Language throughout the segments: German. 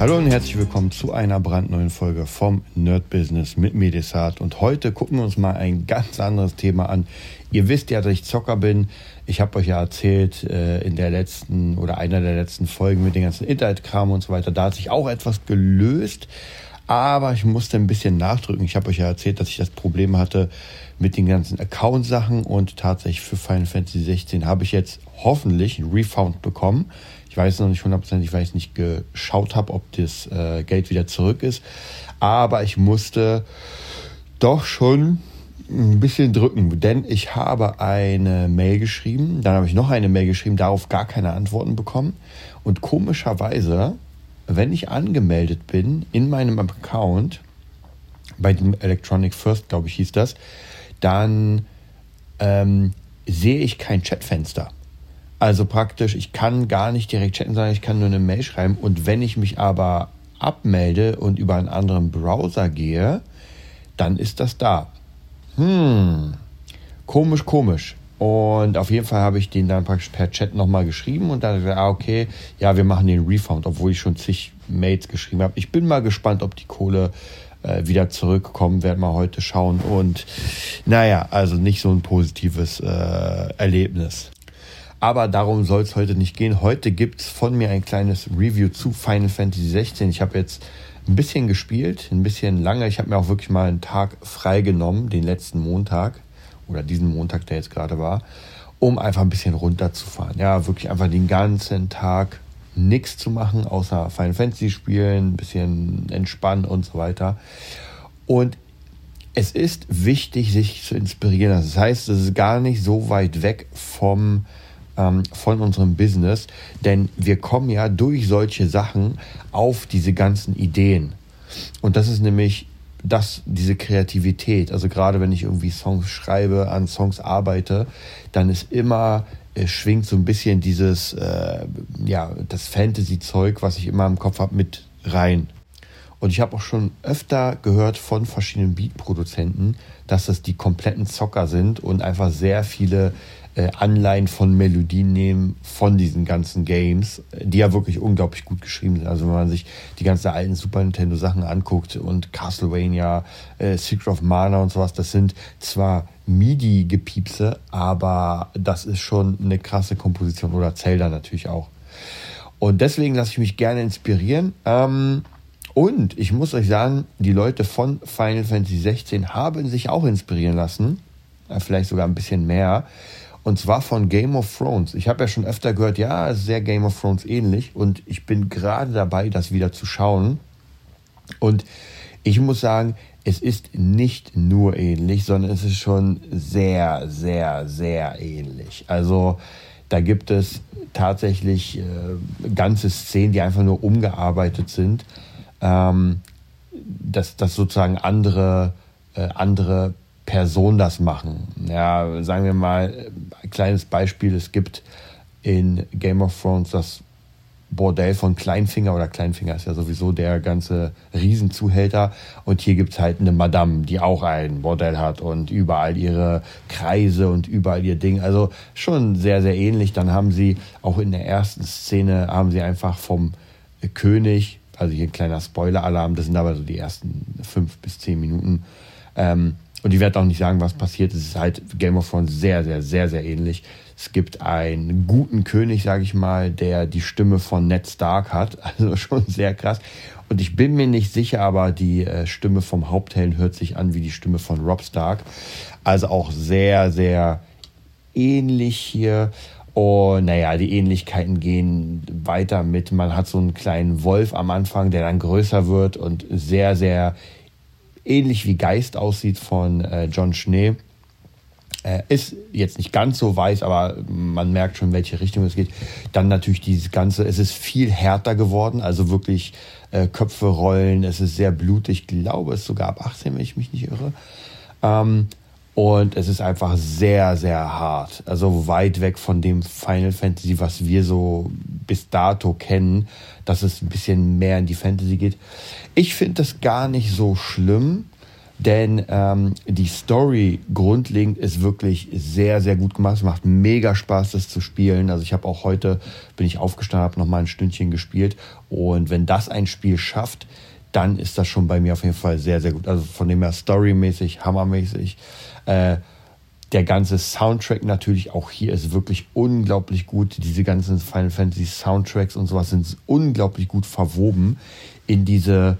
Hallo und herzlich willkommen zu einer brandneuen Folge vom Nerd Business mit Medisat. Und heute gucken wir uns mal ein ganz anderes Thema an. Ihr wisst ja, dass ich Zocker bin. Ich habe euch ja erzählt äh, in der letzten oder einer der letzten Folgen mit den ganzen Internetkram und so weiter. Da hat sich auch etwas gelöst. Aber ich musste ein bisschen nachdrücken. Ich habe euch ja erzählt, dass ich das Problem hatte mit den ganzen Account-Sachen und tatsächlich für Final Fantasy 16 habe ich jetzt hoffentlich ein Refound bekommen. Ich weiß noch nicht hundertprozentig, weil ich nicht geschaut habe, ob das äh, Geld wieder zurück ist. Aber ich musste doch schon ein bisschen drücken, denn ich habe eine Mail geschrieben, dann habe ich noch eine Mail geschrieben, darauf gar keine Antworten bekommen. Und komischerweise, wenn ich angemeldet bin in meinem Account, bei dem Electronic First, glaube ich, hieß das, dann ähm, sehe ich kein Chatfenster. Also praktisch, ich kann gar nicht direkt chatten, sondern ich kann nur eine Mail schreiben. Und wenn ich mich aber abmelde und über einen anderen Browser gehe, dann ist das da. Hm, komisch, komisch. Und auf jeden Fall habe ich den dann praktisch per Chat nochmal geschrieben und dann ah, okay, ja, wir machen den Refund, obwohl ich schon zig Mails geschrieben habe. Ich bin mal gespannt, ob die Kohle äh, wieder zurückkommen, werden wir heute schauen. Und naja, also nicht so ein positives äh, Erlebnis. Aber darum soll es heute nicht gehen. Heute gibt es von mir ein kleines Review zu Final Fantasy 16. Ich habe jetzt ein bisschen gespielt, ein bisschen lange. Ich habe mir auch wirklich mal einen Tag frei genommen, den letzten Montag oder diesen Montag, der jetzt gerade war, um einfach ein bisschen runterzufahren. Ja, wirklich einfach den ganzen Tag nichts zu machen, außer Final Fantasy spielen, ein bisschen entspannen und so weiter. Und es ist wichtig, sich zu inspirieren. Das heißt, es ist gar nicht so weit weg vom ähm, von unserem Business, denn wir kommen ja durch solche Sachen auf diese ganzen Ideen. Und das ist nämlich das, diese Kreativität. Also gerade wenn ich irgendwie Songs schreibe, an Songs arbeite, dann ist immer es schwingt so ein bisschen dieses, äh, ja, das Fantasy-Zeug, was ich immer im Kopf habe, mit rein. Und ich habe auch schon öfter gehört von verschiedenen Beat-Produzenten, dass das die kompletten Zocker sind und einfach sehr viele äh, Anleihen von Melodien nehmen von diesen ganzen Games, die ja wirklich unglaublich gut geschrieben sind. Also wenn man sich die ganzen alten Super Nintendo Sachen anguckt und Castlevania, äh, Secret of Mana und sowas, das sind zwar MIDI-Gepiepse, aber das ist schon eine krasse Komposition oder Zelda natürlich auch. Und deswegen lasse ich mich gerne inspirieren. Ähm, und ich muss euch sagen, die Leute von Final Fantasy 16 haben sich auch inspirieren lassen. Äh, vielleicht sogar ein bisschen mehr. Und zwar von Game of Thrones. Ich habe ja schon öfter gehört, ja, es ist sehr Game of Thrones ähnlich. Und ich bin gerade dabei, das wieder zu schauen. Und ich muss sagen, es ist nicht nur ähnlich, sondern es ist schon sehr, sehr, sehr ähnlich. Also da gibt es tatsächlich äh, ganze Szenen, die einfach nur umgearbeitet sind, ähm, dass, dass sozusagen andere, äh, andere Person das machen. Ja, sagen wir mal, ein kleines Beispiel, es gibt in Game of Thrones das Bordell von Kleinfinger oder Kleinfinger ist ja sowieso der ganze Riesenzuhälter und hier gibt es halt eine Madame, die auch ein Bordell hat und überall ihre Kreise und überall ihr Ding. Also schon sehr, sehr ähnlich. Dann haben sie auch in der ersten Szene haben sie einfach vom König, also hier ein kleiner Spoiler-Alarm, das sind aber so die ersten fünf bis zehn Minuten, ähm, und ich werde auch nicht sagen, was passiert. Es ist halt Game of Thrones sehr, sehr, sehr, sehr ähnlich. Es gibt einen guten König, sage ich mal, der die Stimme von Ned Stark hat. Also schon sehr krass. Und ich bin mir nicht sicher, aber die äh, Stimme vom Haupthelden hört sich an wie die Stimme von Rob Stark. Also auch sehr, sehr ähnlich hier. Und naja, die Ähnlichkeiten gehen weiter mit, man hat so einen kleinen Wolf am Anfang, der dann größer wird und sehr, sehr ähnlich wie Geist aussieht von äh, John Schnee. Äh, ist jetzt nicht ganz so weiß, aber man merkt schon, in welche Richtung es geht. Dann natürlich dieses Ganze, es ist viel härter geworden, also wirklich äh, Köpfe rollen, es ist sehr blutig, ich glaube es sogar ab 18, wenn ich mich nicht irre. Ähm, Und es ist einfach sehr, sehr hart. Also weit weg von dem Final Fantasy, was wir so bis dato kennen, dass es ein bisschen mehr in die Fantasy geht. Ich finde das gar nicht so schlimm, denn ähm, die Story grundlegend ist wirklich sehr, sehr gut gemacht. Es macht mega Spaß, das zu spielen. Also ich habe auch heute, bin ich aufgestanden, habe nochmal ein Stündchen gespielt. Und wenn das ein Spiel schafft, dann ist das schon bei mir auf jeden Fall sehr, sehr gut. Also von dem her storymäßig, hammermäßig. Äh, der ganze Soundtrack natürlich auch hier ist wirklich unglaublich gut. Diese ganzen Final Fantasy Soundtracks und sowas sind unglaublich gut verwoben in diese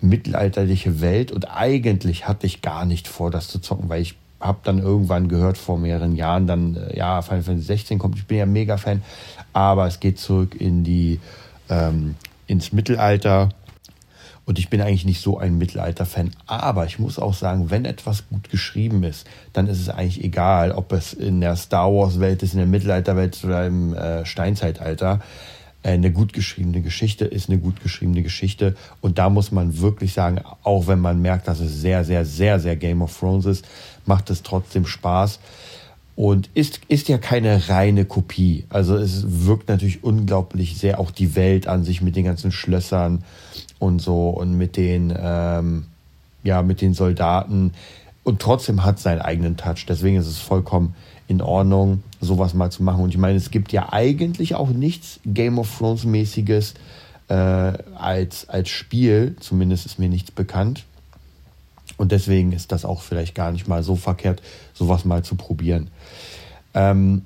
mittelalterliche Welt. Und eigentlich hatte ich gar nicht vor, das zu zocken, weil ich habe dann irgendwann gehört vor mehreren Jahren, dann äh, ja Final Fantasy 16 kommt. Ich bin ja mega Fan, aber es geht zurück in die ähm, ins Mittelalter und ich bin eigentlich nicht so ein Mittelalter-Fan. Aber ich muss auch sagen, wenn etwas gut geschrieben ist, dann ist es eigentlich egal, ob es in der Star Wars-Welt ist, in der Mittelalterwelt oder im äh, Steinzeitalter. Äh, eine gut geschriebene Geschichte ist eine gut geschriebene Geschichte. Und da muss man wirklich sagen, auch wenn man merkt, dass es sehr, sehr, sehr, sehr Game of Thrones ist, macht es trotzdem Spaß. Und ist, ist ja keine reine Kopie. Also es wirkt natürlich unglaublich sehr auch die Welt an sich mit den ganzen Schlössern und so und mit den, ähm, ja, mit den Soldaten. Und trotzdem hat seinen eigenen Touch. Deswegen ist es vollkommen in Ordnung, sowas mal zu machen. Und ich meine, es gibt ja eigentlich auch nichts Game of Thrones mäßiges äh, als, als Spiel. Zumindest ist mir nichts bekannt. Und deswegen ist das auch vielleicht gar nicht mal so verkehrt, sowas mal zu probieren. Ähm,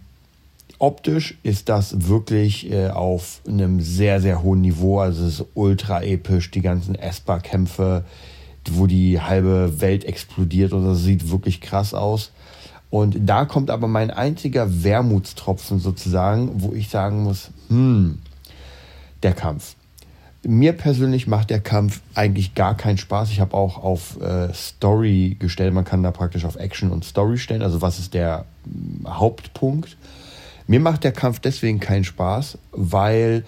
optisch ist das wirklich äh, auf einem sehr, sehr hohen Niveau. Also es ist ultra episch, die ganzen Esper-Kämpfe, wo die halbe Welt explodiert und das sieht wirklich krass aus. Und da kommt aber mein einziger Wermutstropfen sozusagen, wo ich sagen muss, hm, der Kampf. Mir persönlich macht der Kampf eigentlich gar keinen Spaß. Ich habe auch auf äh, Story gestellt. Man kann da praktisch auf Action und Story stellen. Also was ist der äh, Hauptpunkt? Mir macht der Kampf deswegen keinen Spaß, weil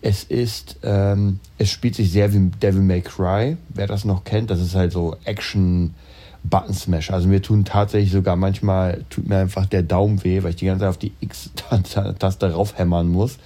es ist, ähm, es spielt sich sehr wie Devil May Cry. Wer das noch kennt, das ist halt so Action Button Smash. Also mir tun tatsächlich sogar manchmal, tut mir einfach der Daumen weh, weil ich die ganze Zeit auf die X-Taste raufhämmern muss.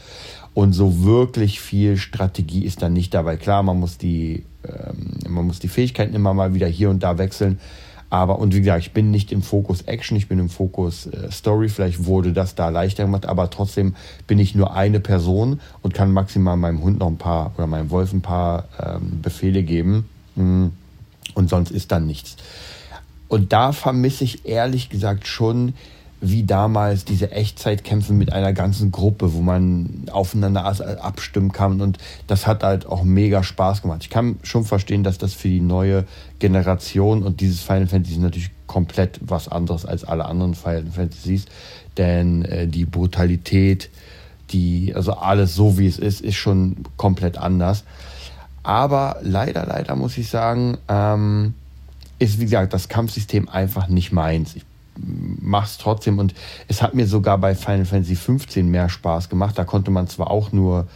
Und so wirklich viel Strategie ist dann nicht dabei. Klar, man muss die, ähm, man muss die Fähigkeiten immer mal wieder hier und da wechseln. Aber, und wie gesagt, ich bin nicht im Fokus Action, ich bin im Fokus äh, Story. Vielleicht wurde das da leichter gemacht, aber trotzdem bin ich nur eine Person und kann maximal meinem Hund noch ein paar oder meinem Wolf ein paar ähm, Befehle geben. Mm, und sonst ist dann nichts. Und da vermisse ich ehrlich gesagt schon wie damals diese Echtzeitkämpfe mit einer ganzen Gruppe, wo man aufeinander abstimmen kann. Und das hat halt auch mega Spaß gemacht. Ich kann schon verstehen, dass das für die neue Generation und dieses Final Fantasy natürlich komplett was anderes als alle anderen Final Fantasies. Denn äh, die Brutalität, die, also alles so wie es ist, ist schon komplett anders. Aber leider, leider muss ich sagen, ähm, ist wie gesagt das Kampfsystem einfach nicht meins. Ich mach's trotzdem und es hat mir sogar bei Final Fantasy 15 mehr Spaß gemacht. Da konnte man zwar auch nur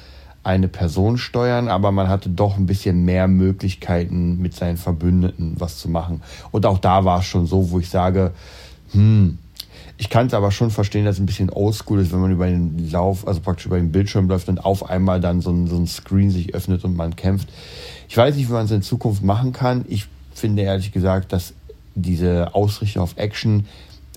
eine Person steuern, aber man hatte doch ein bisschen mehr Möglichkeiten mit seinen Verbündeten was zu machen. Und auch da war es schon so, wo ich sage, hm, ich kann es aber schon verstehen, dass es ein bisschen oldschool ist, wenn man über den Lauf, also praktisch über den Bildschirm läuft und auf einmal dann so ein, so ein Screen sich öffnet und man kämpft. Ich weiß nicht, wie man es in Zukunft machen kann. Ich finde ehrlich gesagt, dass diese Ausrichtung auf Action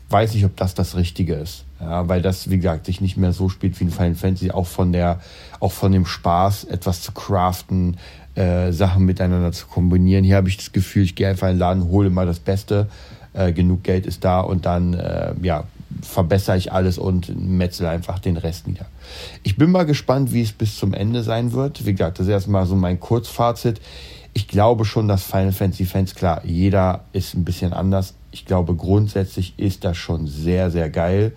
weiß nicht, ob das das Richtige ist. Ja, weil das, wie gesagt, sich nicht mehr so spielt wie in Final Fantasy, auch von der, auch von dem Spaß, etwas zu craften, äh, Sachen miteinander zu kombinieren. Hier habe ich das Gefühl, ich gehe einfach in den Laden, hole mal das Beste, äh, genug Geld ist da und dann, äh, ja, verbessere ich alles und metzel einfach den Rest nieder. Ich bin mal gespannt, wie es bis zum Ende sein wird. Wie gesagt, das ist erstmal so mein Kurzfazit. Ich glaube schon, dass Final Fantasy Fans, klar, jeder ist ein bisschen anders, ich glaube, grundsätzlich ist das schon sehr, sehr geil.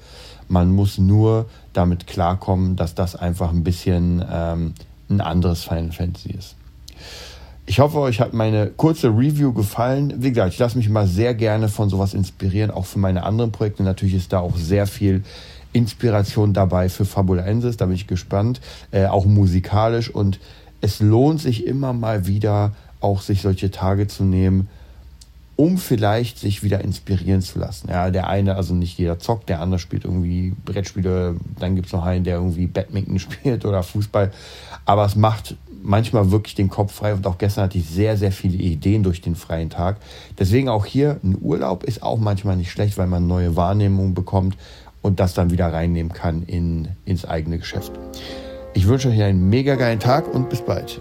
Man muss nur damit klarkommen, dass das einfach ein bisschen ähm, ein anderes Final Fantasy ist. Ich hoffe, euch hat meine kurze Review gefallen. Wie gesagt, ich lasse mich immer sehr gerne von sowas inspirieren, auch für meine anderen Projekte. Natürlich ist da auch sehr viel Inspiration dabei für Fabulensis. Da bin ich gespannt. Äh, auch musikalisch. Und es lohnt sich immer mal wieder, auch sich solche Tage zu nehmen, um vielleicht sich wieder inspirieren zu lassen. Ja, der eine, also nicht jeder zockt, der andere spielt irgendwie Brettspiele, dann gibt es noch einen, der irgendwie Badminton spielt oder Fußball. Aber es macht manchmal wirklich den Kopf frei und auch gestern hatte ich sehr, sehr viele Ideen durch den freien Tag. Deswegen auch hier ein Urlaub ist auch manchmal nicht schlecht, weil man neue Wahrnehmungen bekommt und das dann wieder reinnehmen kann in, ins eigene Geschäft. Ich wünsche euch einen mega geilen Tag und bis bald.